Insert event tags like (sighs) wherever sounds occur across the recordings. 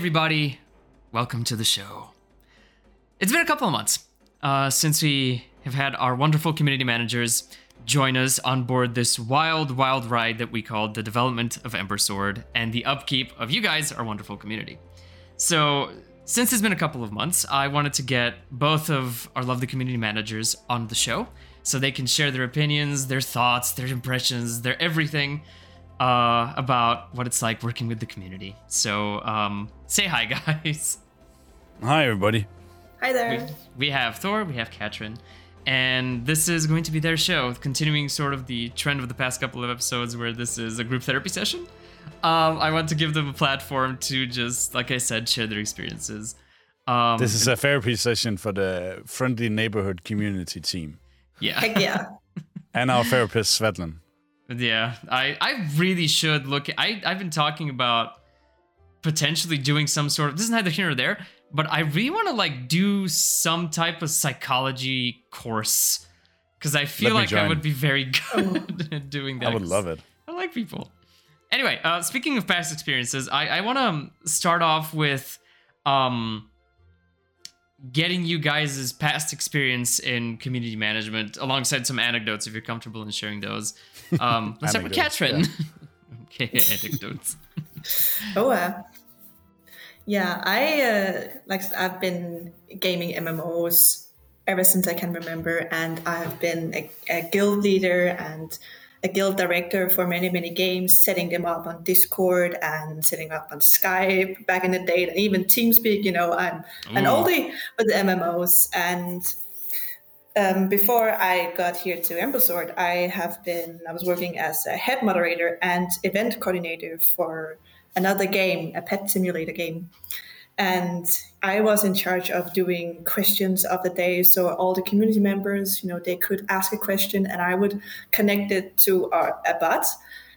everybody. Welcome to the show. It's been a couple of months uh, since we have had our wonderful community managers join us on board this wild, wild ride that we called the development of Ember Sword and the upkeep of you guys, our wonderful community. So, since it's been a couple of months, I wanted to get both of our lovely community managers on the show so they can share their opinions, their thoughts, their impressions, their everything uh, about what it's like working with the community. So, um, say hi, (laughs) guys. Hi, everybody. Hi there. We, we have Thor, we have Katrin, and this is going to be their show, continuing sort of the trend of the past couple of episodes where this is a group therapy session. Um, I want to give them a platform to just, like I said, share their experiences. Um, This is a therapy session for the friendly neighborhood community team yeah. Heck yeah. (laughs) and our therapist Svetlin. Yeah, I, I really should look. I I've been talking about potentially doing some sort of. This is neither here nor there, but I really want to like do some type of psychology course because I feel like I would be very (laughs) good at doing that. I would love it. I like people. Anyway, uh, speaking of past experiences, I, I want to start off with um, getting you guys' past experience in community management alongside some anecdotes if you're comfortable in sharing those. Um, (laughs) let's start with Anecdotes, Katrin. (laughs) okay, anecdotes. (laughs) Oh, uh, yeah. I uh, like I've been gaming MMOs ever since I can remember, and I've been a, a guild leader and a guild director for many many games, setting them up on Discord and setting up on Skype back in the day, and even TeamSpeak. You know, I'm an oldie with the MMOs and. um, before I got here to Ember Sword, I have been I was working as a head moderator and event coordinator for another game, a pet simulator game. And I was in charge of doing questions of the day. So all the community members, you know, they could ask a question and I would connect it to our, a bot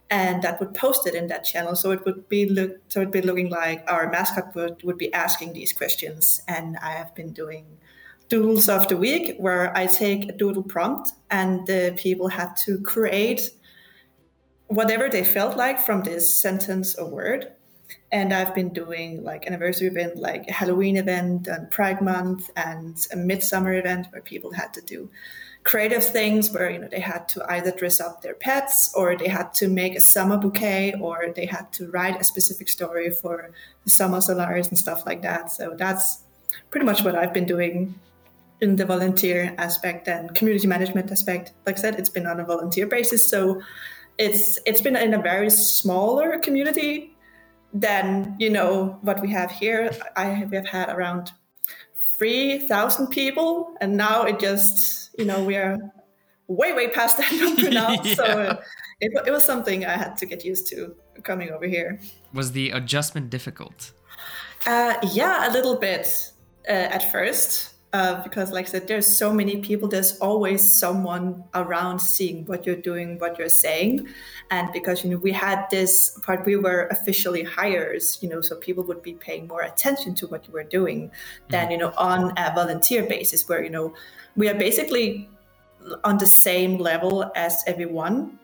and that would post it in that channel. So it would be look so it'd be looking like our mascot would, would be asking these questions. And I have been doing doodles of the week where I take a doodle prompt and the people had to create whatever they felt like from this sentence or word. And I've been doing like anniversary event, like Halloween event and Pride Month and a midsummer event where people had to do creative things where you know they had to either dress up their pets or they had to make a summer bouquet or they had to write a specific story for the summer solars and stuff like that. So that's pretty much what I've been doing in the volunteer aspect and community management aspect. Like I said, it's been on a volunteer basis, so it's it's been in a very smaller community than you know what we have here. I have, we have had around three thousand people, and now it just you know we are way way past that (laughs) number now. (laughs) So Yeah. it, it was something I had to get used to coming over here. Was the adjustment difficult? Uh, yeah, a little bit uh, at first. Uh, because, like I said, there's so many people. There's always someone around seeing what you're doing, what you're saying, and because you know we had this part, we were officially hires. You know, so people would be paying more attention to what you were doing than you know on a volunteer basis, where you know we are basically on the same level as everyone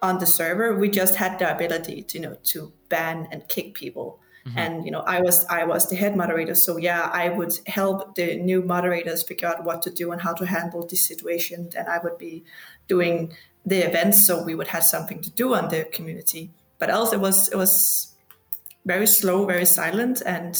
on the server. We just had the ability to you know to ban and kick people Mm-hmm. and you know i was i was the head moderator. So yeah i would help the new moderators figure out what to do and how to handle this situation and i would be doing the events. So we would have something to do on the community. But else it was it was very slow very silent and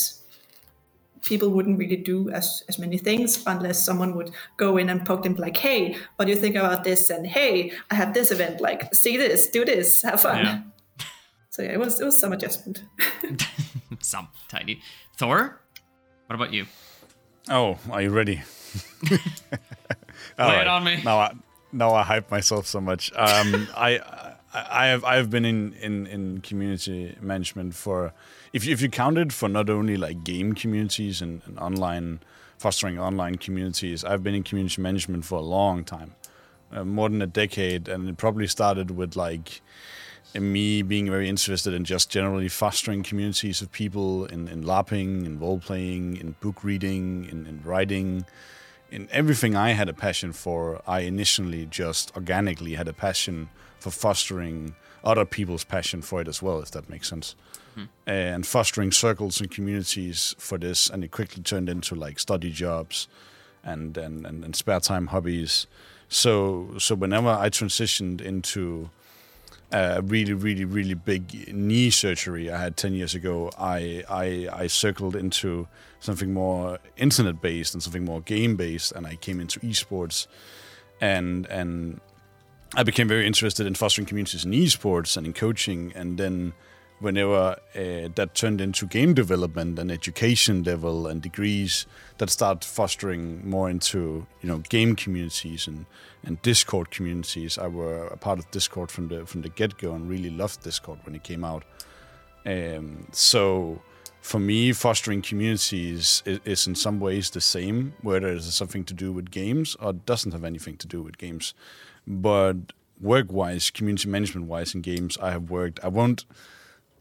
people wouldn't really do as, as many things unless someone would go in and poke them like hey what do you think about this? and hey i have this event. Like see this do this have fun. Yeah. (laughs) so yeah it was it was some adjustment (laughs) Some tiny. Thor, what about you? Oh, are you ready? Lay it on me. Now I, now I hype myself so much. Um, (laughs) I, I I have I have been in, in, in community management for if you, if you counted for not only like game communities and, and online fostering online communities, I've been in community management for a long time, uh, more than a decade, and it probably started with like me being very interested in just generally fostering communities of people in, in LARPing, in role playing, in book reading, in, in writing, in everything I had a passion for. I initially just organically had a passion for fostering other people's passion for it as well, if that makes sense. Hmm. And fostering circles and communities for this, and it quickly turned into like study jobs and and, and, and spare time hobbies. So so whenever I transitioned into a really really really big knee surgery I had 10 years ago I I, I circled into something more internet based and something more game based and I came into esports. And and I became very interested in fostering communities in esports and in coaching and then whenever uh, that turned into game development and education level and degrees that start fostering more into you know game communities and and discord communities. I were a part of discord from the from the get-go and really loved discord when it came out. Um, so for me fostering communities is, is in some ways the same whether it's something to do with games or doesn't have anything to do with games. But work-wise community management-wise in games i have worked i won't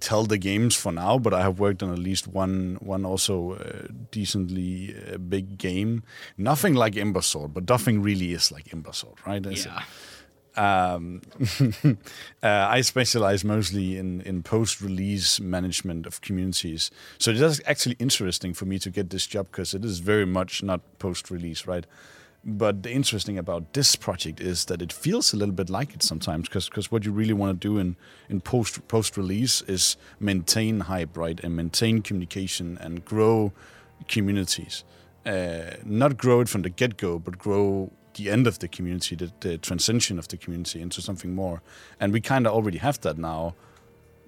tell the games for now, but I have worked on at least one one also uh, decently uh, big game. Nothing like Ember Sword, but nothing really is like Ember Sword, right? Is Yeah. um, (laughs) uh, I specialize mostly in, in post release management of communities. So it is actually interesting for me to get this job because it is very much not post release, right? But the interesting about this project is that it feels a little bit like it sometimes because what you really want to do in, in post post release is maintain hype, right? And maintain communication and grow communities. Uh, not grow it from the get go, but grow the end of the community, the, the transition of the community into something more. And we kind of already have that now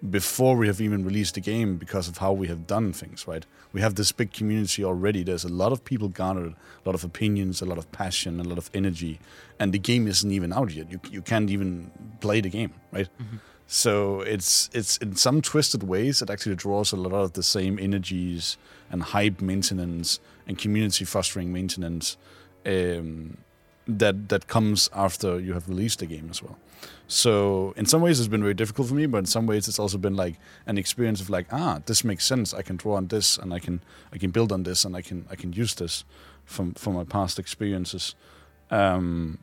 before we have even released the game because of how we have done things, right? We have this big community already. There's a lot of people gathered, a lot of opinions, a lot of passion, a lot of energy, and the game isn't even out yet. You, you can't even play the game, right? So it's it's in some twisted ways it actually draws a lot of the same energies and hype maintenance and community fostering maintenance um, that that comes after you have released the game as well. So in some ways it's been very difficult for me, but in some ways it's also been like an experience of like, ah, this makes sense. I can draw on this and I can I can build on this and I can I can use this from from my past experiences. Um,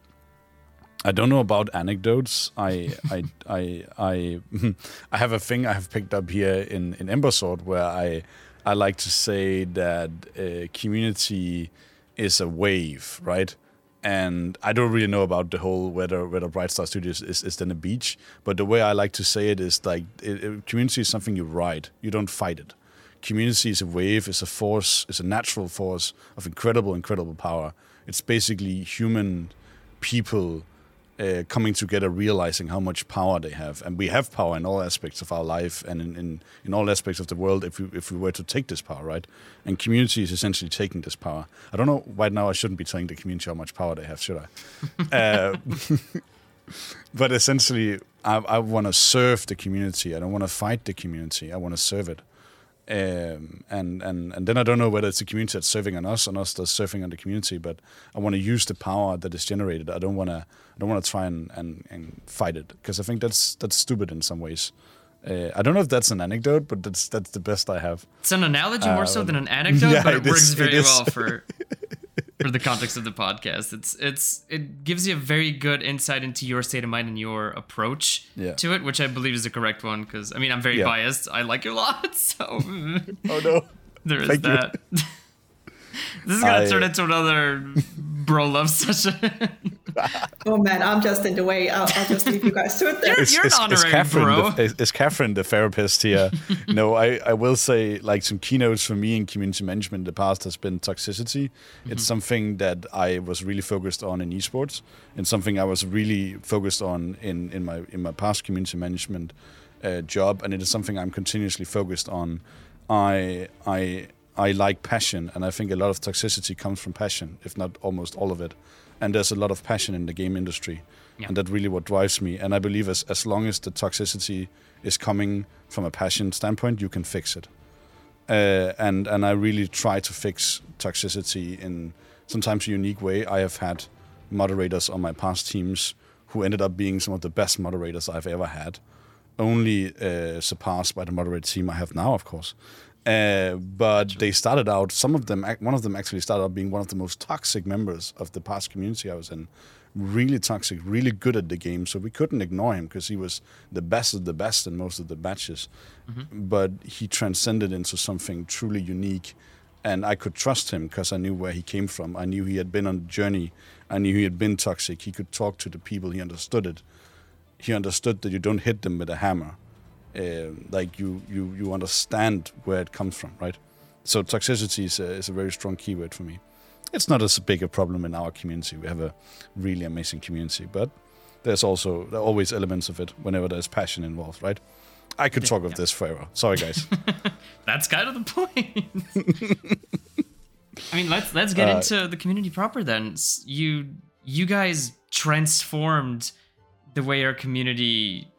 I don't know about anecdotes. I I I I (laughs) I have a thing I have picked up here in in Ember Sword where I I like to say that uh, community is a wave, right? And I don't really know about the whole whether whether Bright Star Studios is, is then a beach, but the way I like to say it is like it, it- community is something you ride, you don't fight it. Community is a wave, is a force, is a natural force of incredible, incredible power. It's basically human people uh, coming together, realizing how much power they have, and we have power in all aspects of our life and in, in, in all aspects of the world. If we if we were to take this power, right, and community is essentially taking this power. I don't know. Right now, I shouldn't be telling the community how much power they have, should I? (laughs) uh, (laughs) but essentially, I, I want to serve the community. I don't want to fight the community. I want to serve it. Um, and, and and then I don't know whether it's the community that's serving on us and us that's serving on the community, but I want to use the power that is generated. I don't want to I don't want to try and, and, and fight it because I think that's that's stupid in some ways. Uh, I don't know if that's an anecdote, but that's that's the best I have. It's an analogy more so than an anecdote, (laughs) yeah, but it, it works is- very is. well for (laughs) for the context of the podcast. It's it's it gives you a very good insight into your state of mind and your approach Yeah. to it, which I believe is the correct one. Because I mean, I'm very Yeah. biased. I like you a lot, (laughs) so Oh no! there is Thank that. (laughs) this is gonna I- turn into another bro love session. (laughs) (laughs) Oh man, I'm just in the way. I'll, I'll just leave you guys to it there. You're an honorary Catherine bro. The, is, is Catherine the therapist here? (laughs) no, I, I will say like some keynotes for me in community management in the past has been toxicity. It's something that I was really focused on in esports, and something I was really focused on in, in my in my past community management uh, job, and it is something I'm continuously focused on. I I I like passion, and I think a lot of toxicity comes from passion, if not almost all of it. And there's a lot of passion in the game industry, Yeah. and that really what drives me. And I believe as as long as the toxicity is coming from a passion standpoint, you can fix it. Uh, and and I really try to fix toxicity in sometimes a unique way. I have had moderators on my past teams who ended up being some of the best moderators I've ever had, only uh, surpassed by the moderate team I have now, of course. Uh, but they started out. Some of them, one of them, actually started out being one of the most toxic members of the past community I was in, really toxic, really good at the game. So we couldn't ignore him because he was the best of the best in most of the matches. Mm-hmm. But he transcended into something truly unique. And I could trust him because I knew where he came from. I knew he had been on a journey. I knew he had been toxic. He could talk to the people. He understood it. He understood that you don't hit them with a hammer. Uh, like you, you, you understand where it comes from, right? So toxicity is a, is a very strong keyword for me it's not as big a problem in our community. We have a really amazing community, but there's also there always elements of it whenever there's passion involved, right? I could talk yeah. of this forever. Sorry, guys. (laughs) That's kind of the point. (laughs) I mean, let's let's get uh, into the community proper then. You you guys transformed the way our community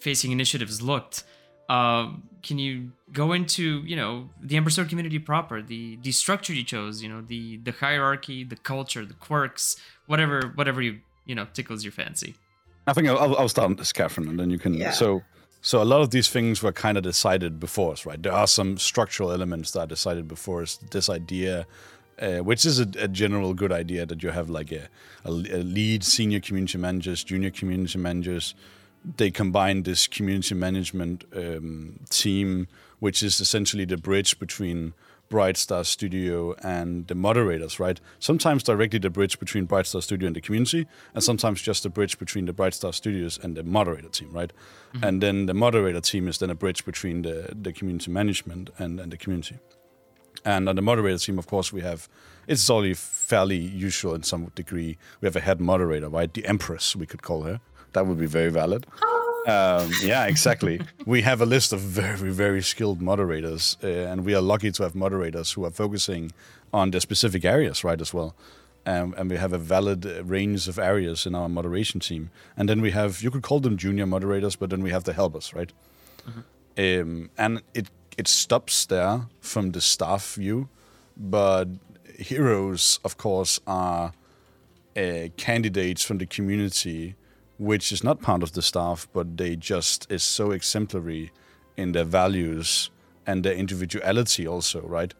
facing initiatives looked. Uh, can you go into you know the Ember Sword community proper, the the structure you chose, you know the the hierarchy, the culture, the quirks, whatever whatever you you know tickles your fancy. I think I'll, I'll start on this, Catherine, and then you can. Yeah. So so a lot of these things were kind of decided before us, right? There are some structural elements that are decided before us. This idea. Uh, which is a, a, general good idea that you have like a, a, a lead senior community managers, junior community managers, they combine this community management um, team, which is essentially the bridge between Bright Star Studio and the moderators, right? Sometimes directly the bridge between Bright Star Studio and the community, and sometimes just the bridge between the Bright Star Studios and the moderator team, right? Mm-hmm. And then the moderator team is then a bridge between the, the community management and, and the community. And on the moderator team, of course, we have it's only fairly usual in some degree. We have a head moderator, right? The Empress, we could call her that would be very valid. Um, yeah, exactly. we have a list of very, very skilled moderators, uh, and we are lucky to have moderators who are focusing on the specific areas, right, as well. Um, and we have a valid range of areas in our moderation team. And then we have, you could call them junior moderators, but then we have the helpers, right? Mm-hmm. Um, and it it stops there from the staff view, but heroes, of course, are uh, candidates from the community which is not part of the staff, but they just is so exemplary in their values and their individuality also, right?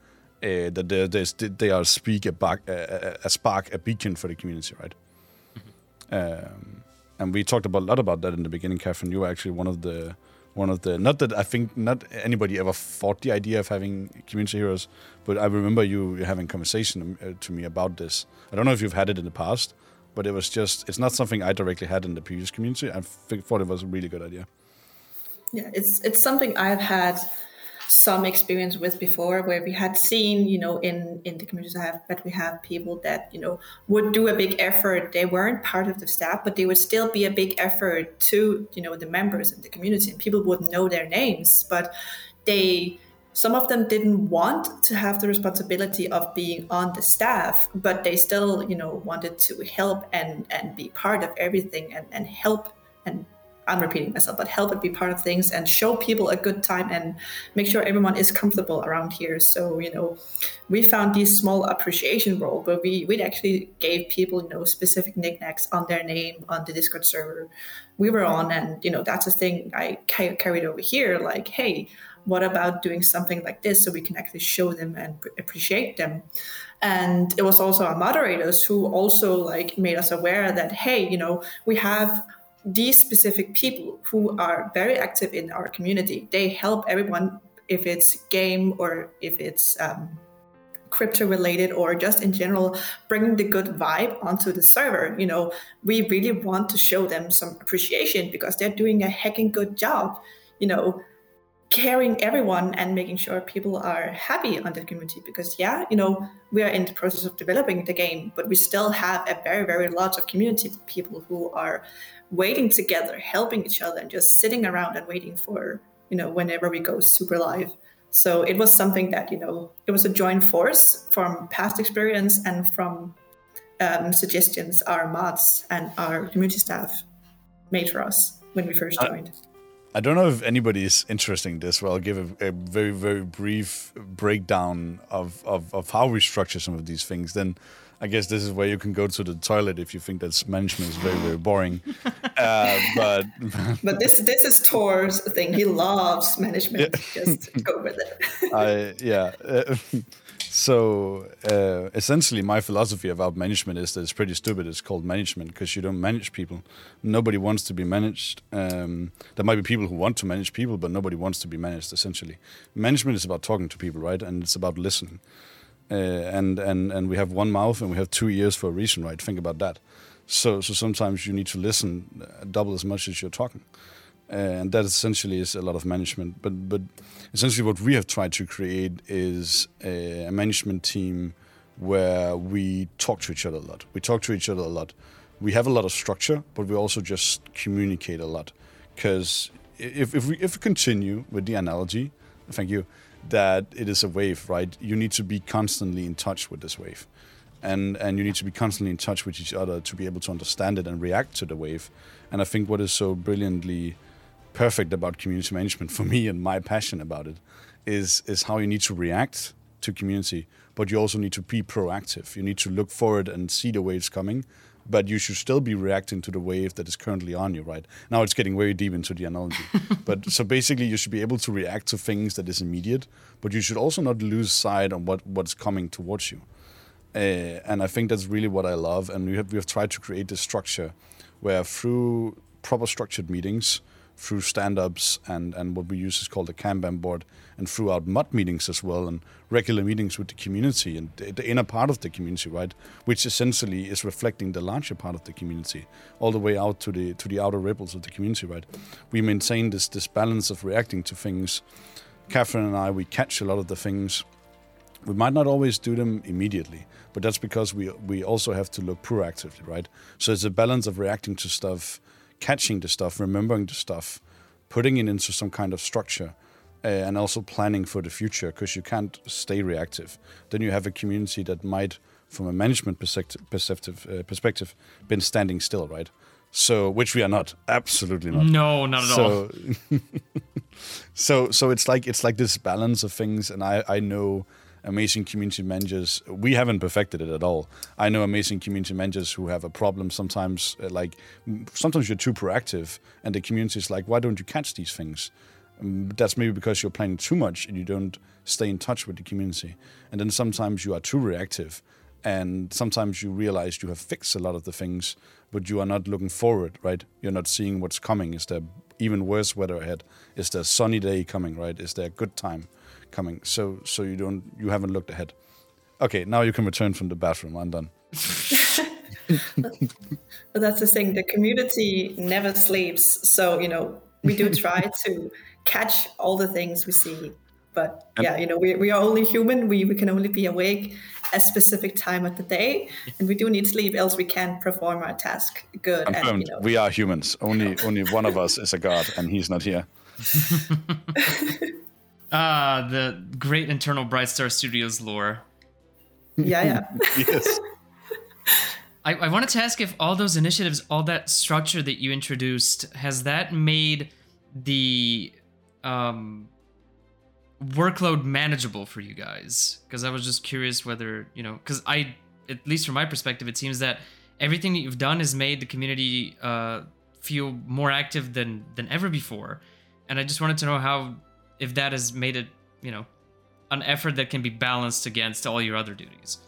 Uh, that they they they are speak a, back, a, a, spark, a beacon for the community, right? Mm-hmm. Um, and we talked about a lot about that in the beginning, Catherine. You were actually one of the one of the not that I think not anybody ever thought the idea of having community heroes, but I remember you having conversation uh, to me about this. I don't know if you've had it in the past, but it was just it's not something I directly had in the previous community. I thought it was a really good idea. Yeah, it's it's something I've had some experience with before where we had seen you know in in the communities i have but we have people that you know would do a big effort they weren't part of the staff but they would still be a big effort to you know the members of the community and people would know their names but they some of them didn't want to have the responsibility of being on the staff, but they still, you know, wanted to help and and be part of everything and, and help and I'm repeating myself, but help and be part of things and show people a good time and make sure everyone is comfortable around here. So, you know, we found these small appreciation role where we we actually gave people, you know, specific knickknacks on their name on the Discord server we were on. And, you know, that's a thing I carried over here. Like, hey, what about doing something like this so we can actually show them and appreciate them? And it was also our moderators who also like made us aware that hey you know we have these specific people who are very active in our community. They help everyone if it's game or if it's um, crypto related or just in general bringing the good vibe onto the server. You know we really want to show them some appreciation because they're doing a hecking good job. You know caring everyone and making sure people are happy on the community because yeah you know we are in the process of developing the game but we still have a very very large of community people who are waiting together helping each other and just sitting around and waiting for you know whenever we go super live. So it was something that you know it was a joint force from past experience and from um, suggestions our mods and our community staff made for us when we first uh, joined. uh- I don't know if anybody is interested in this, but I'll give a, a, very, very brief breakdown of, of, of how we structure some of these things. Then I guess this is where you can go to the toilet if you think that management is very, very boring. (laughs) uh, but (laughs) but this this is Thor's thing. He loves management. Yeah. Just go with it. (laughs) I yeah. So uh, essentially, my philosophy about management is that it's pretty stupid. It's called management because you don't manage people. Nobody wants to be managed. Um, there might be people who want to manage people, but nobody wants to be managed. Essentially, management is about talking to people, right? And it's about listening. Uh, and and and we have one mouth and we have two ears for a reason, right? Think about that. So so sometimes you need to listen uh, double as much as you're talking. Uh, and that essentially is a lot of management. But but essentially, what we have tried to create is a, a, management team where we talk to each other a lot. We talk to each other a lot. We have a lot of structure, but we also just communicate a lot. Because if if we if we continue with the analogy, thank you, that it is a wave, right? You need to be constantly in touch with this wave. And, and you need to be constantly in touch with each other to be able to understand it and react to the wave. And I think what is so brilliantly perfect about community management for me and my passion about it is is how you need to react to community, but you also need to be proactive. You need to look forward and see the waves coming, but you should still be reacting to the wave that is currently on you. Right now, it's getting very deep into the analogy, (laughs) but so basically, you should be able to react to things that is immediate, but you should also not lose sight on what what's coming towards you. Uh, and I think that's really what I love. And we have we have tried to create this structure where through proper structured meetings through stand-ups and, and what we use is called a Kanban board, and throughout MUD meetings as well, and regular meetings with the community and the, inner part of the community, right, which essentially is reflecting the larger part of the community, all the way out to the to the outer ripples of the community, right. We maintain this this balance of reacting to things. Catherine and I, we catch a lot of the things. We might not always do them immediately, but that's because we we also have to look proactively, right? So it's a balance of reacting to stuff catching the stuff, remembering the stuff, putting it into some kind of structure, uh, and also planning for the future because you can't stay reactive. Then you have a community that might, from a management perspective, uh, perspective, been standing still, right? So, which we are not, absolutely not. No, not at so, all. (laughs) so, so it's like it's like this balance of things, and I I know amazing community managers. We haven't perfected it at all. I know amazing community managers who have a problem sometimes, uh, like sometimes you're too proactive, and the community is like, why don't you catch these things? Um, that's maybe because you're planning too much and you don't stay in touch with the community. And then sometimes you are too reactive, and sometimes you realize you have fixed a lot of the things, but you are not looking forward, right? You're not seeing what's coming. Is there even worse weather ahead? Is there a sunny day coming, right? Is there a good time? Coming. So so you don't you haven't looked ahead. Okay, now you can return from the bathroom. I'm done. (laughs) but that's the thing. The community never sleeps. So you know we do try to catch all the things we see. But yeah, you know we, we are only human. We we can only be awake a specific time of the day, and we do need sleep, else we can't perform our task good. Confirmed. You know, we are humans. Only only one of us is a god, and he's not here. (laughs) Ah, the great internal Bright Star Studios lore. Yeah, yeah. (laughs) yes. (laughs) I, I wanted to ask if all those initiatives, all that structure that you introduced, has that made the um, workload manageable for you guys? Because I was just curious whether, you know, because I, at least from my perspective, it seems that everything that you've done has made the community uh, feel more active than than ever before. And I just wanted to know how if that has made it, you know, an effort that can be balanced against all your other duties.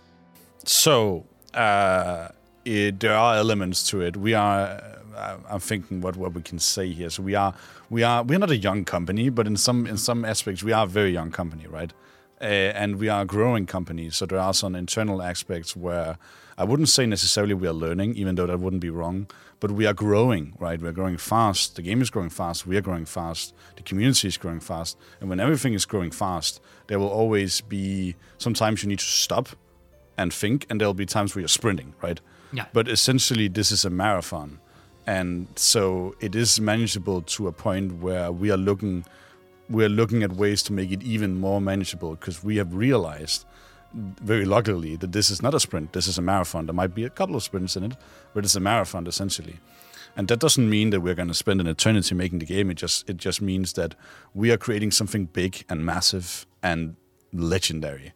So uh, it, there are elements to it. We are. Uh, I'm thinking what, what we can say here. So we are we are we're not a young company, but in some in some aspects we are a very young company, right? Uh, and we are a growing company. So there are some internal aspects where I wouldn't say necessarily we are learning, even though that wouldn't be wrong but we are growing, right? We're growing fast. The game is growing fast. We are growing fast. The community is growing fast. And when everything is growing fast, there will always be sometimes you need to stop and think, and there'll be times where you're sprinting, right? Yeah. But essentially, this is a marathon. And so it is manageable to a point where we are looking we're looking at ways to make it even more manageable because we have realized very luckily that this is not a sprint. This is a marathon. There might be a couple of sprints in it, but it's a marathon essentially. And that doesn't mean that we're going to spend an eternity making the game. It just it just means that we are creating something big and massive and legendary,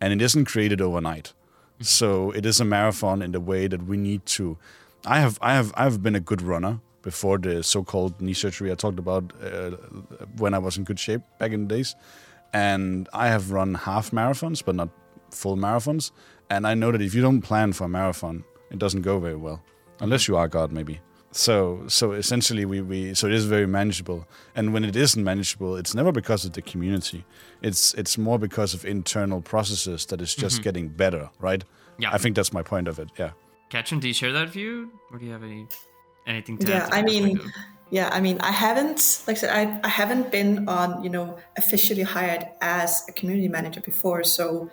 and it isn't created overnight. So it is a marathon in the way that we need to. I have I have I have been a good runner before the so-called knee surgery I talked about uh, when I was in good shape back in the days, and I have run half marathons, but not full marathons, and I know that if you don't plan for a marathon, it doesn't go very well, unless you are God, maybe. So, so essentially, we, we so it is very manageable. And when it isn't manageable, it's never because of the community. It's it's more because of internal processes that is just mm-hmm. getting better, right? Yeah. I think that's my point of it. Yeah. Katrin, do you share that view, or do you have any anything to add? Yeah, I mean, perspective? yeah, I mean, I haven't, like I said, I, I haven't been on, you know, officially hired as a community manager before. So,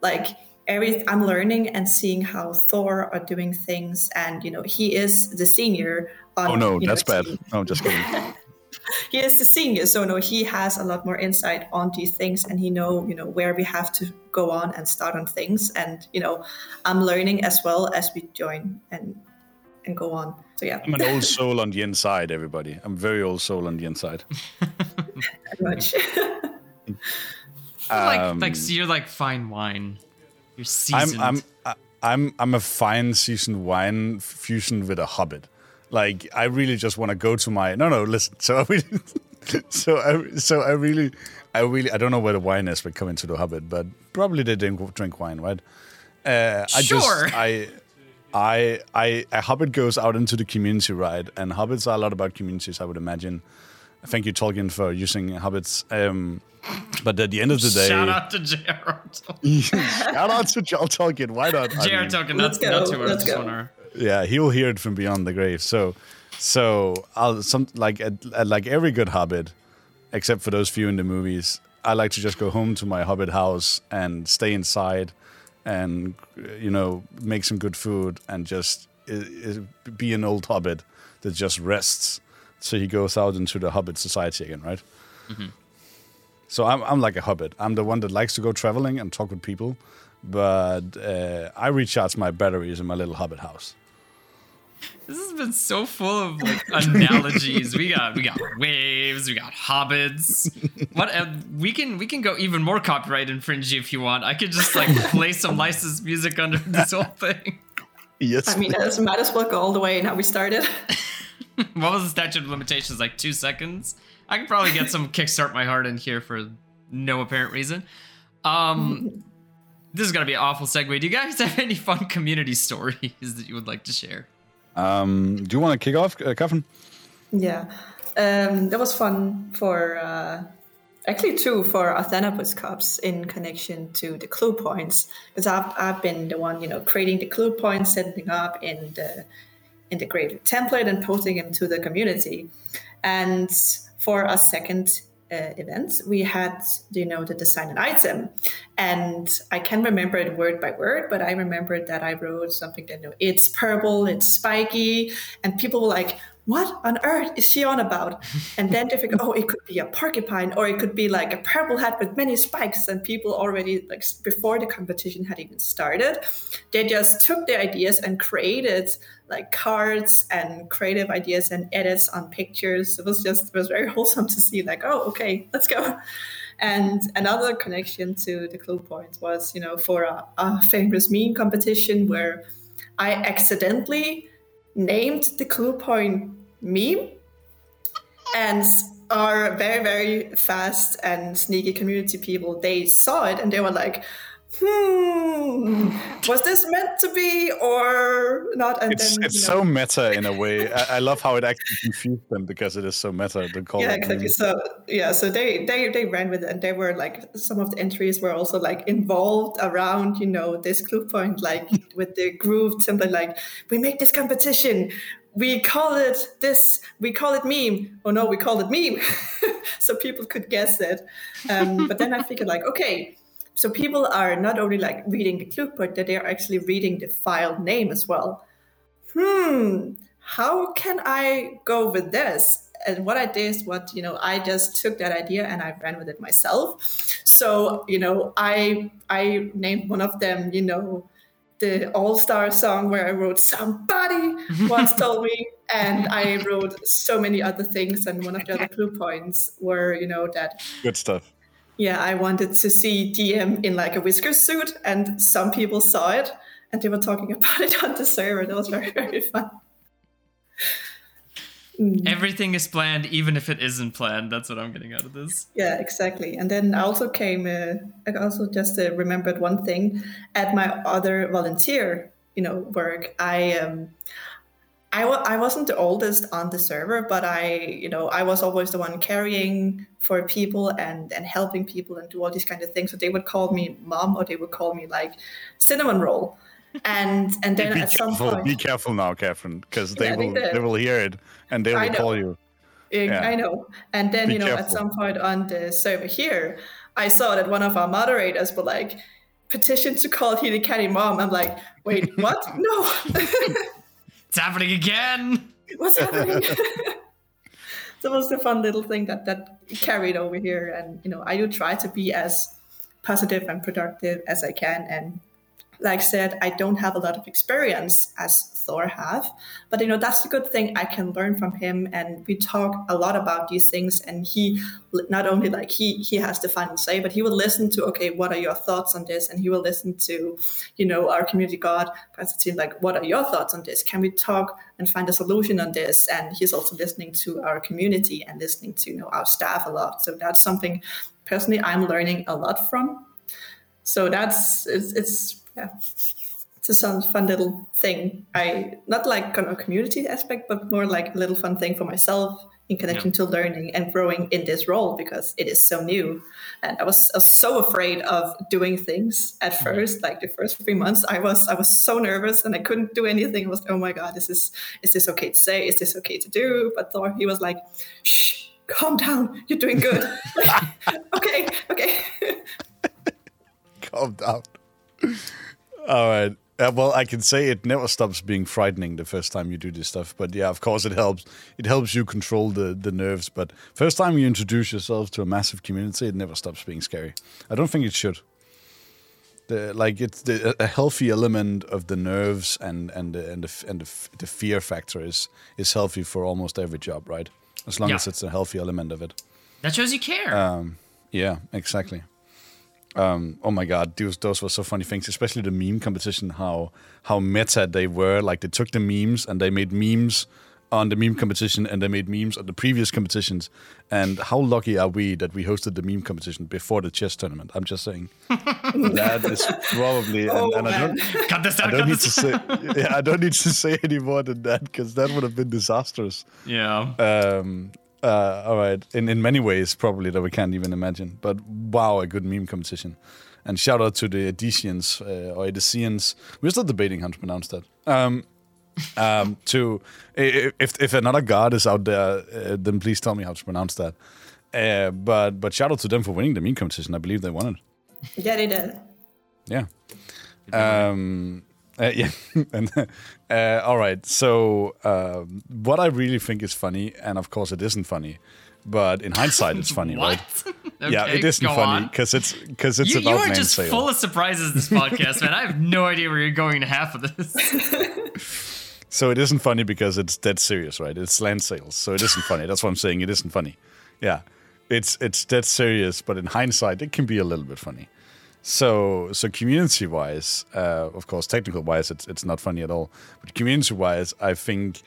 like, every I'm learning and seeing how Thor are doing things, and you know, he is the senior. On, Oh no, you know, that's bad. No, I'm just kidding. (laughs) he is the senior so no he has a lot more insight on these things and he know you know where we have to go on and start on things and you know i'm learning as well as we join and and go on so yeah I'm an old (laughs) soul on the inside, everybody. I'm very old soul on the inside. (laughs) much Um, like so you're like fine wine. You're seasoned. I'm. I'm I'm I'm a fine seasoned wine fusion with a hobbit. Like I really just want to go to my no no listen. So I really (laughs) so I so I really I really I don't know where the wine is, but coming to the hobbit, but probably they didn't drink wine, right? Uh, I Sure. just I. I, I, a hobbit goes out into the community, right? And hobbits are a lot about communities, I would imagine. Thank you, Tolkien, for using hobbits. Um, but at the end of the day, Shout out to J.R. (laughs) Shout out to Joel Tolkien. Why not? I J.R. mean, Tolkien, Let's not, not go, two words, let's go. one yeah, he'll hear it from beyond the grave. So, so I'll some like at, at like every good Hobbit, except for those few in the movies. I like to just go home to my Hobbit house and stay inside, and you know make some good food and just i- i- be an old Hobbit that just rests. So he goes out into the Hobbit society again, right? Mm-hmm. So I'm, I'm like a hobbit. I'm the one that likes to go traveling and talk with people, but uh, I recharge my batteries in my little hobbit house. This has been so full of like (laughs) analogies. we got we got waves, we got hobbits. What uh, we can we can go even more copyright infringing if you want. I could just like (laughs) play some licensed music under (laughs) this whole thing. Yes. i mean it might as well go all the way now we started What was the statute of limitations? Like two seconds? I can probably get some (laughs) kickstart my heart in here for no apparent reason. Um, (laughs) this is gonna be an awful segue. Do you guys have any fun community stories that you would like to share? um, do you want to kick off, uh, Kevin? yeah um that was fun for uh actually two for Athenapus cups in connection to the clue points because I've, I've been the one you know creating the clue points setting up in the integrated template and posting them to the community and for a second uh, event we had you know the design an item and i can remember it word by word but i remembered that i wrote something that you know, it's purple it's spiky and people were like what on earth is she on about? (laughs) And then they figure, oh, it could be a porcupine, or it could be like a purple hat with many spikes. And people already, like before the competition had even started, they just took their ideas and created like cards and creative ideas and edits on pictures. It was just, it was very (laughs) wholesome to see, like, oh, okay, let's go. And another connection to the clue Point was, you know, for a, a famous meme competition where I accidentally named the clue point meme and our very very fast and sneaky community people they saw it and they were like hmm. Was this meant to be or not? And It's then it's so meta in a way. (laughs) I, I love how it actually confused them because it is so meta. The call yeah exactly. So yeah so they they they ran with it. And they were like some of the entries were also like involved around you know this clue point like with the groove simply like we make this competition. We call it this. We call it meme. Oh no we call it meme. (laughs) So people could guess it. Um, but then i figured like okay so people are not only like reading the clue point that they are actually reading the file name as well hmm, how can I go with this? And what I did is what, you know, I just took that idea and I ran with it myself. So, you know, I I named one of them, you know, the all-star song where I wrote somebody (laughs) once told me and I wrote so many other things and one of the other clue points were, you know, that Good stuff. Yeah, I wanted to see DM in like a whisker suit, and some people saw it and they were talking (laughs) about it on the server. That was very, very fun. Everything is planned, even if it isn't planned. That's what I'm getting out of this. Yeah, exactly. And then I also came. Uh, I also just uh, remembered one thing at my other volunteer, you know, work. I um, I w- I wasn't the oldest on the server, but I, you know, I was always the one carrying for people and and helping people and do all these kind of things. So they would call me mom, or they would call me like cinnamon roll and and then be at careful, some point be careful now, Catherine, because they Yeah, will that- they will hear it and they will call you. Yeah. I know. And then, Be you know, at some point on the server here, I saw that one of our moderators were like, petition to call Catty mom. I'm like, wait, what? no. (laughs) (laughs) It's happening again. What's happening? (laughs) (laughs) so it was a fun little thing that that carried over here. And, you know, I do try to be as positive and productive as I can. And like I said, I don't have a lot of experience as Thor have, but you know that's the good thing. I can learn from him, and we talk a lot about these things. And he not only like he he has the final say, but he will listen to okay, what are your thoughts on this? And he will listen to, you know, our community god team like, what are your thoughts on this? Can we talk and find a solution on this? And he's also listening to our community and listening to you know our staff a lot. So that's something personally I'm learning a lot from so that's it's, it's yeah a some fun little thing. I not like kind of a community aspect but more like a little fun thing for myself in connection to learning and growing in this role because it is so new. And i was, I was so afraid of doing things at mm-hmm. first like the first three months. I was i was so nervous and i couldn't do anything. I was oh my god is this is this okay to say? Is this okay to do? But thor he was like shh calm down. You're doing good. (laughs) Okay okay. (laughs) Calm down. All right. Uh, well, I can say it never stops being frightening the first time you do this stuff, but yeah, of course it helps. It helps you control the the nerves. But first time you introduce yourself to a massive community, it never stops being scary. I don't think it should. The, like it's the, a healthy element of the nerves and and the, and the and the, the fear factor is is healthy for almost every job, right? As long Yeah. as it's a healthy element of it. That shows you care. Um, yeah, exactly. Um, oh my god, those those were so funny things, especially the meme competition. How how meta they were. Like they took the memes and they made memes on the meme competition, and they made memes on the previous competitions. And how lucky are we that we hosted the meme competition before the chess tournament? I'm just saying (laughs) that is probably. Oh, and, and I man. don't, cut this I don't need to say. (laughs) Yeah, I don't need to say any more than that because that would have been disastrous. yeah. Um, uh, all right. In in many ways, probably that we can't even imagine. But wow, a good meme competition. And shout out to the Edicians uh, or Edicians. We're still debating how to pronounce that. Um, um, (laughs) to if if another god is out there, uh, then please tell me how to pronounce that. Uh, but but shout out to them for winning the meme competition. I believe they won it. yeah they did Yeah. Um, uh, (laughs) yeah. and, uh, all right. So, um, what I really think is funny, and of course it isn't funny, but in hindsight it's funny, (laughs) right? okay, yeah, it isn't funny because it's because it's You, about you are just sale. full of surprises this podcast, man. I have no idea where you're going to half of this. (laughs) so it isn't funny because it's dead serious, right? It's land sales, so it isn't funny. That's what I'm saying. It isn't funny. Yeah, it's it's dead serious, but in hindsight, it can be a little bit funny. So so community wise, uh, of course, technical wise, it's it's not funny at all. But community wise, I think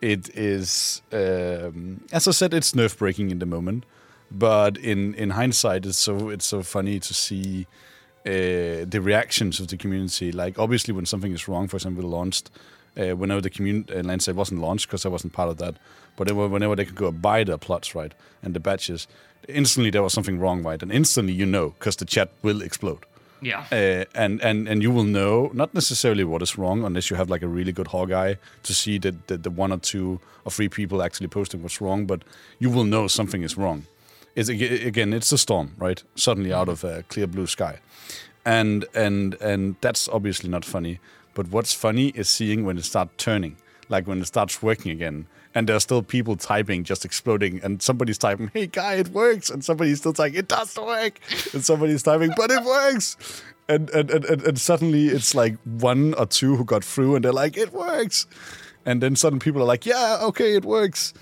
it is. Um, as I said, it's nerve breaking in the moment, but in in hindsight, it's so it's so funny to see. Uh, the reactions of the community, like obviously when something is wrong, for example, launched, uh, whenever the community uh, landscape wasn't launched because I wasn't part of that, but whenever they could go buy their plots right and the batches, instantly there was something wrong right, and instantly you know because the chat will explode. yeah. Uh, and and and you will know not necessarily what is wrong unless you have like a really good Hawkeye to see that the, the one or two or three people actually posting what's wrong, but you will know something is wrong. It's again, it's a storm, right? Suddenly out of a clear blue sky, and and and that's obviously not funny. But what's funny is seeing when it starts turning, like when it starts working again, and there's still people typing, just exploding, and somebody's typing, "Hey guy, it works," and somebody's still typing, "It does work," and somebody's typing, "But it works." And and, and, and suddenly it's like one or two who got through, and they're like, "It works," and then sudden people are like, "Yeah, okay, it works."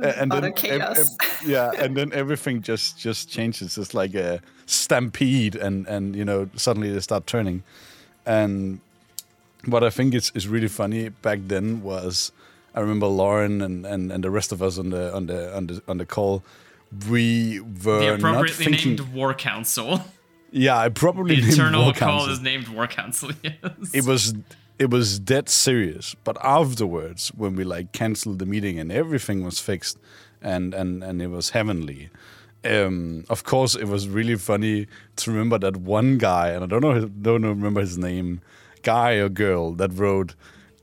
And then, ev- ev- (laughs) yeah, and then everything just just changes. It's like a stampede, and and you know suddenly they start turning. And what I think is is really funny back then was I remember Lauren and, and, and the rest of us on the on the on the on the call. We were The not appropriately thinking. named War Council. yeah, I probably The named eternal War call Council. is named War Council. (laughs) Yes. it was it was dead serious but afterwards when we like canceled the meeting and everything was fixed and and and it was heavenly um of course it was really funny to remember that one guy and i don't know don't remember his name guy or girl that wrote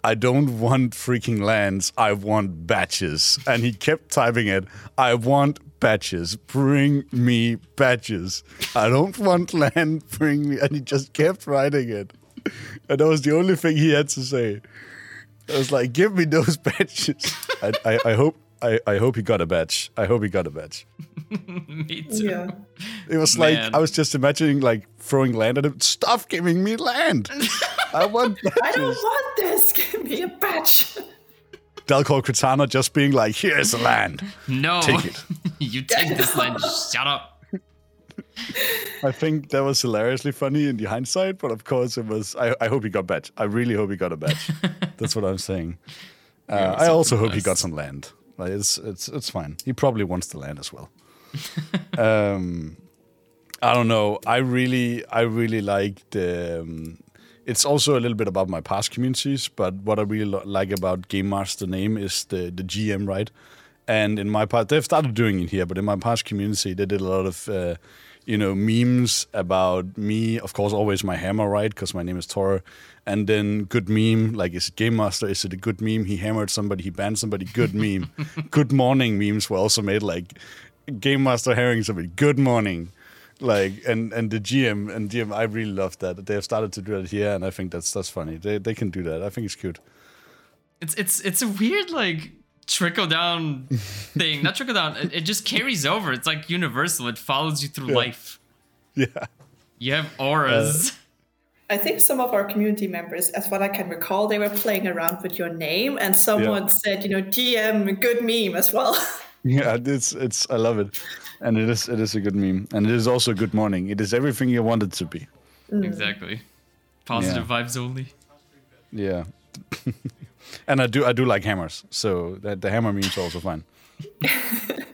I don't want freaking lands. I want batches. And he kept typing it. I want batches. Bring me batches. I don't want land. Bring me. And he just kept writing it. And that was the only thing he had to say. I was like, give me those (laughs) batches. I, I, I hope I, I hope he got a badge. I hope he got a badge. (laughs) Me too. Yeah. It was like I was just imagining like throwing land at him. Stop giving me land. (laughs) I want I don't want this. Give me a badge. Dalcor Kritana just being like, here's the land. No. Take it. (laughs) you take this land. Shut up. I think that was hilariously funny in the hindsight, but of course it was. I, I hope he got badge. I really hope he got a badge. (laughs) That's what I'm saying. Uh, I also hope he got some land. Like it's it's it's fine. He probably wants the land as well. um, I don't know. I really I really like the. Um, it's also a little bit about my past communities, but what I really lo- like about Game Master name is the the GM, right? And in my part, they've started doing it here, but in my past community, they did a lot of, uh, you know, memes about me. Of course, always my hammer, right? Because my name is Thor. And then good meme, like is it Game Master? Is it a good meme? He hammered somebody, he banned somebody. Good meme. (laughs) good morning memes were also made like Game Master hammering somebody. Good morning. Like and and the GM and GM, I really love that. They have started to do that here, and I think that's that's funny. They they can do that. I think it's cute. It's it's it's a weird like trickle down (laughs) thing. Not trickle down. It, it just carries over. It's like universal. It follows you through Yeah. life. Yeah. You have auras. Uh, I think some of our community members, as what I can recall, they were playing around with your name, and someone said, you know, GM, good meme as well. (laughs) Yeah, it's it's I love it, and it is it is a good meme, and it is also a good morning. It is everything you want it to be. Mm. exactly. Positive vibes only. Yeah, (laughs) and I do I do like hammers, so that the hammer memes are also fine. (laughs)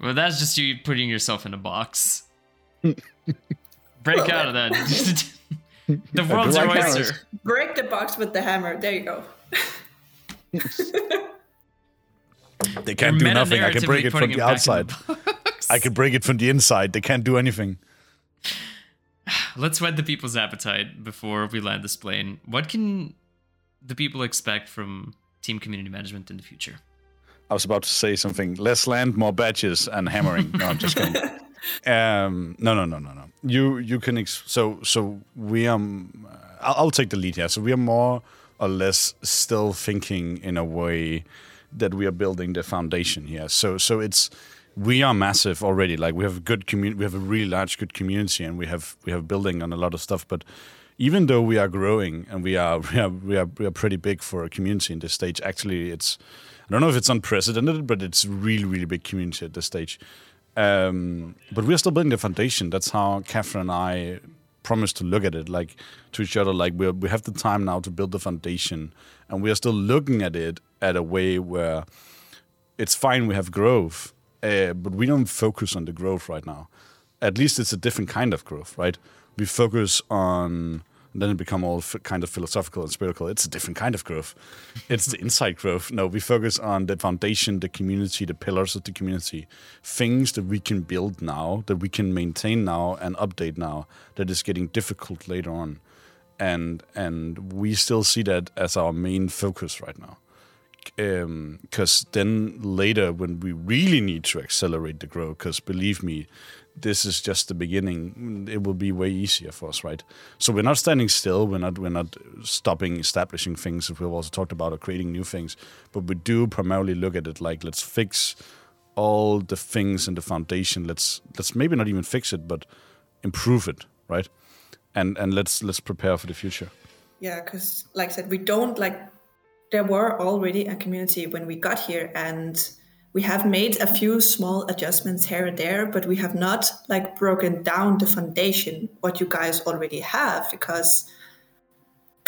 Well, that's just you putting yourself in a box. (laughs) Break out of that. the world's your like oyster. hammers. Break the box with the hammer. There you go. They can't do nothing. I can break it from the it back in outside. box. I can break it from the inside. They can't do anything. (sighs) Let's whet the people's appetite before we land this plane. What can the people expect from team community management in the future? I was about to say something. Less land, more badges, and hammering. No, I'm just kidding. (laughs) Um, no, no, no, no, no. You you can ex- so so we are. um, I'll, I'll take the lead here. So we are more or less still thinking in a way that we are building the foundation here. So so it's we are massive already. Like we have a good community. We have a really large good community, and we have we have building on a lot of stuff. But even though we are growing and we are (laughs) we are we are, we are pretty big for a community in this stage, actually, it's I don't know if it's unprecedented, but it's really really big community at this stage. Um, but we're still building the foundation. That's how Catherine and I promised to look at it, like to each other. Like we we have the time now to build the foundation, and we are still looking at it at a way where it's fine we have growth, uh, but we don't focus on the growth right now. At least it's a different kind of growth, right? We focus on then it become all kind of philosophical and spiritual. It's a different kind of growth. (laughs) It's the inside growth. No, we focus on the foundation, the community, the pillars of the community, things that we can build now, that we can maintain now and update now. That is getting difficult later on, and and we still see that as our main focus right now because then later when we really need to accelerate the growth because believe me this is just the beginning. It will be way easier for us right? So we're not standing still. We're not we're not stopping establishing things that we've also talked about or creating new things. But we do primarily look at it like let's fix all the things in the foundation. Let's let's maybe not even fix it but improve it right? And and let's let's prepare for the future. Yeah, because like I said, we don't like. There were already a community when we got here, and we have made a few small adjustments here and there, but we have not like broken down the foundation what you guys already have because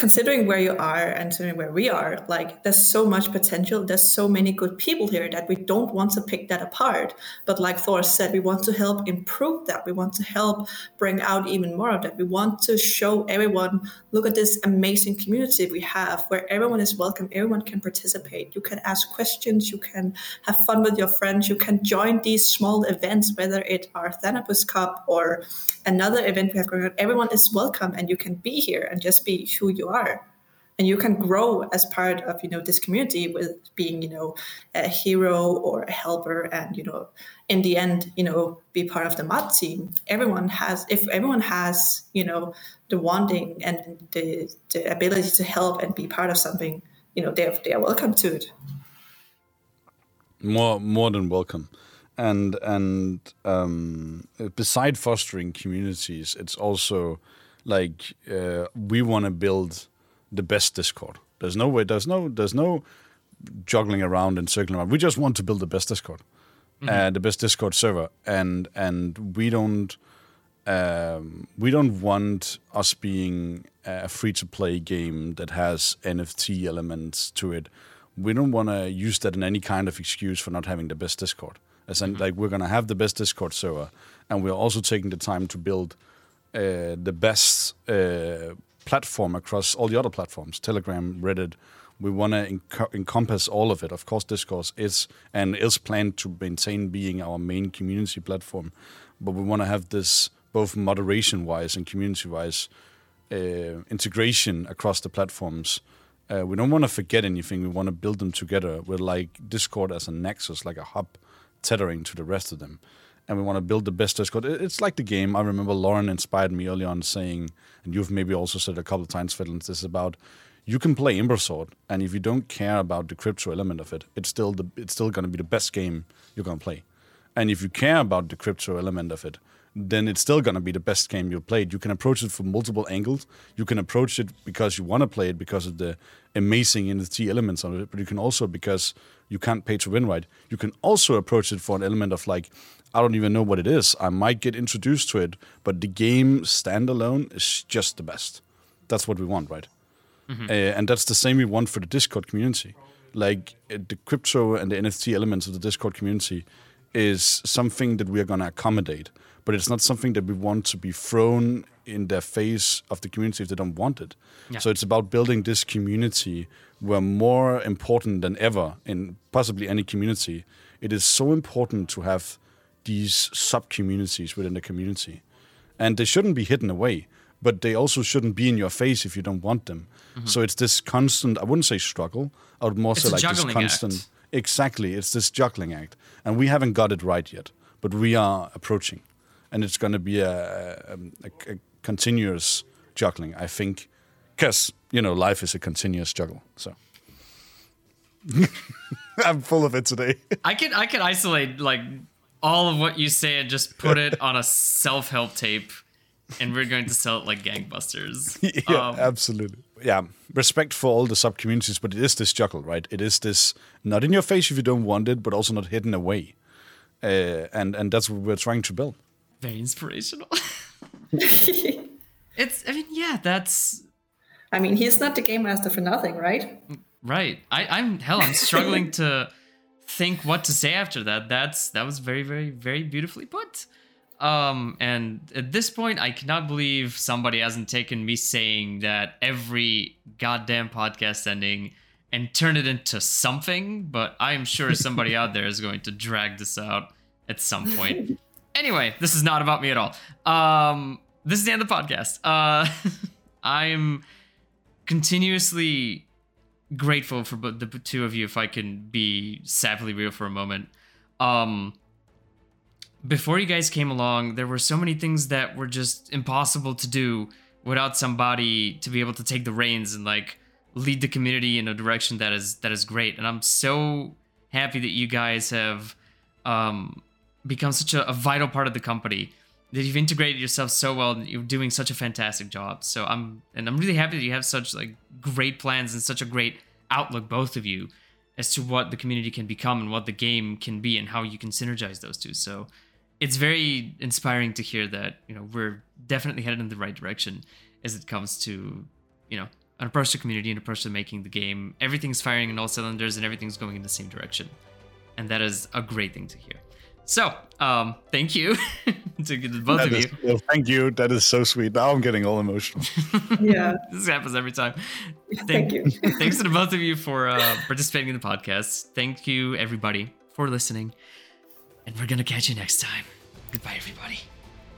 considering where you are and where we are, like there's so much potential. There's so many good people here that we don't want to pick that apart. But like Thor said, we want to help improve that. We want to help bring out even more of that. We want to show everyone, look at this amazing community we have where everyone is welcome, everyone can participate. You can ask questions, you can have fun with your friends, you can join these small events, whether it are Thanapus Cup or another event we have going on. Everyone is welcome and you can be here and just be who you are. And you can grow as part of you know this community with being you know a hero or a helper and you know in the end you know be part of the mod team everyone has if everyone has you know the wanting and the, the ability to help and be part of something you know they're they are welcome to it. More more than welcome. And and um, beside fostering communities it's also like uh, we want to build the best Discord. There's no way. There's no. There's no juggling around and circling around. We just want to build the best Discord, mm-hmm. uh, the best Discord server, and and we don't. Um, we don't want us being a free to play game that has NFT elements to it. We don't want to use that in any kind of excuse for not having the best Discord. As in, mm-hmm. like we're gonna have the best Discord server, and we're also taking the time to build uh, the best uh, platform across all the other platforms telegram reddit. We want to enc- encompass all of it. Of course Discord is and is planned to maintain being our main community platform but we want to have this both moderation wise and community wise uh, integration across the platforms. Uh, we don't want to forget anything. We want to build them together. With like discord as a nexus like a hub tethering to the rest of them and we want to build the best Discord. It's like the game. I remember Lauren inspired me early on saying, and you've maybe also said a couple of times, Fedlins, this is about you can play Ember Sword, and if you don't care about the crypto element of it, it's still the it's still going to be the best game you're going to play. And if you care about the crypto element of it, then it's still going to be the best game you played. You can approach it from multiple angles. You can approach it because you want to play it because of the amazing NFT elements of it, but you can also because you can't pay to win right. You can also approach it for an element of like I don't even know what it is. I might get introduced to it, but the game standalone is just the best. That's what we want, right? Mm-hmm. Uh, and that's the same we want for the Discord community. Like uh, the crypto and the NFT elements of the Discord community is something that we are going to accommodate, but it's not something that we want to be thrown in their face of the community if they don't want it. Yeah. So it's about building this community where more important than ever in possibly any community, it is so important to have these sub communities within the community. And they shouldn't be hidden away, but they also shouldn't be in your face if you don't want them. Mm-hmm. So it's this constant, I wouldn't say struggle, I would more it's say like this constant. Act. Exactly, it's this juggling act. And we haven't got it right yet, but we are approaching. And it's going to be a, a, a continuous juggling, I think, because, you know, life is a continuous juggle. So. (laughs) I'm full of it today. (laughs) I can I can isolate like all of what you say and just put it on a self help tape, and we're going to sell it like gangbusters. (laughs) yeah, um, absolutely. Yeah, respect for all the sub communities, but it is this juggle, right? It is this not in your face if you don't want it, but also not hidden away, uh, and and that's what we're trying to build. Very inspirational. (laughs) (laughs) it's. I mean, yeah, that's. I mean, he's not the game master for nothing, right? Right. I, I'm hell. I'm struggling to think what to say after that. That's that was very, very, very beautifully put. Um, and at this point, I cannot believe somebody hasn't taken me saying that every goddamn podcast ending and turn it into something. But I'm sure somebody out there is going to drag this out at some point. (laughs) Anyway, this is not about me at all. Um, this is the end of the podcast. Uh, (laughs) I'm continuously grateful for the two of you if I can be savagely real for a moment. Um before you guys came along, there were so many things that were just impossible to do without somebody to be able to take the reins and like lead the community in a direction that is that is great. And I'm so happy that you guys have um become such a, a vital part of the company that you've integrated yourself so well and you're doing such a fantastic job so i'm and i'm really happy that you have such like great plans and such a great outlook both of you as to what the community can become and what the game can be and how you can synergize those two so it's very inspiring to hear that you know we're definitely headed in the right direction as it comes to you know an approach to community, an approach to making the game. Everything's firing in all cylinders and everything's going in the same direction. And that is a great thing to hear. So, um, thank you (laughs) to both That of is- you. well, thank you. That is so sweet. Now I'm getting all emotional. (laughs) Yeah. This happens every time. Thank you. (laughs) thanks to the both of you for uh, participating in the podcast. Thank you, everybody, for listening. And we're going to catch you next time. Goodbye, everybody.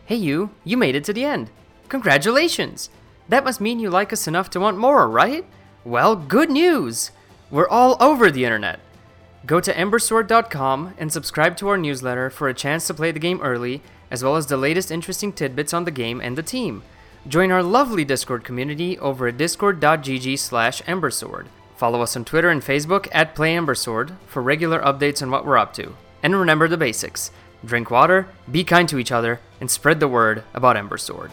Hey, you, you made it to the end. Congratulations! That must mean you like us enough to want more, right? Well, good news! We're all over the internet. Go to embersword.com and subscribe to our newsletter for a chance to play the game early, as well as the latest interesting tidbits on the game and the team. Join our lovely Discord community over at discord.gg slash embersword. Follow us on Twitter and Facebook at PlayEmbersword for regular updates on what we're up to. And remember the basics. Drink water, be kind to each other, and spread the word about Ember Sword.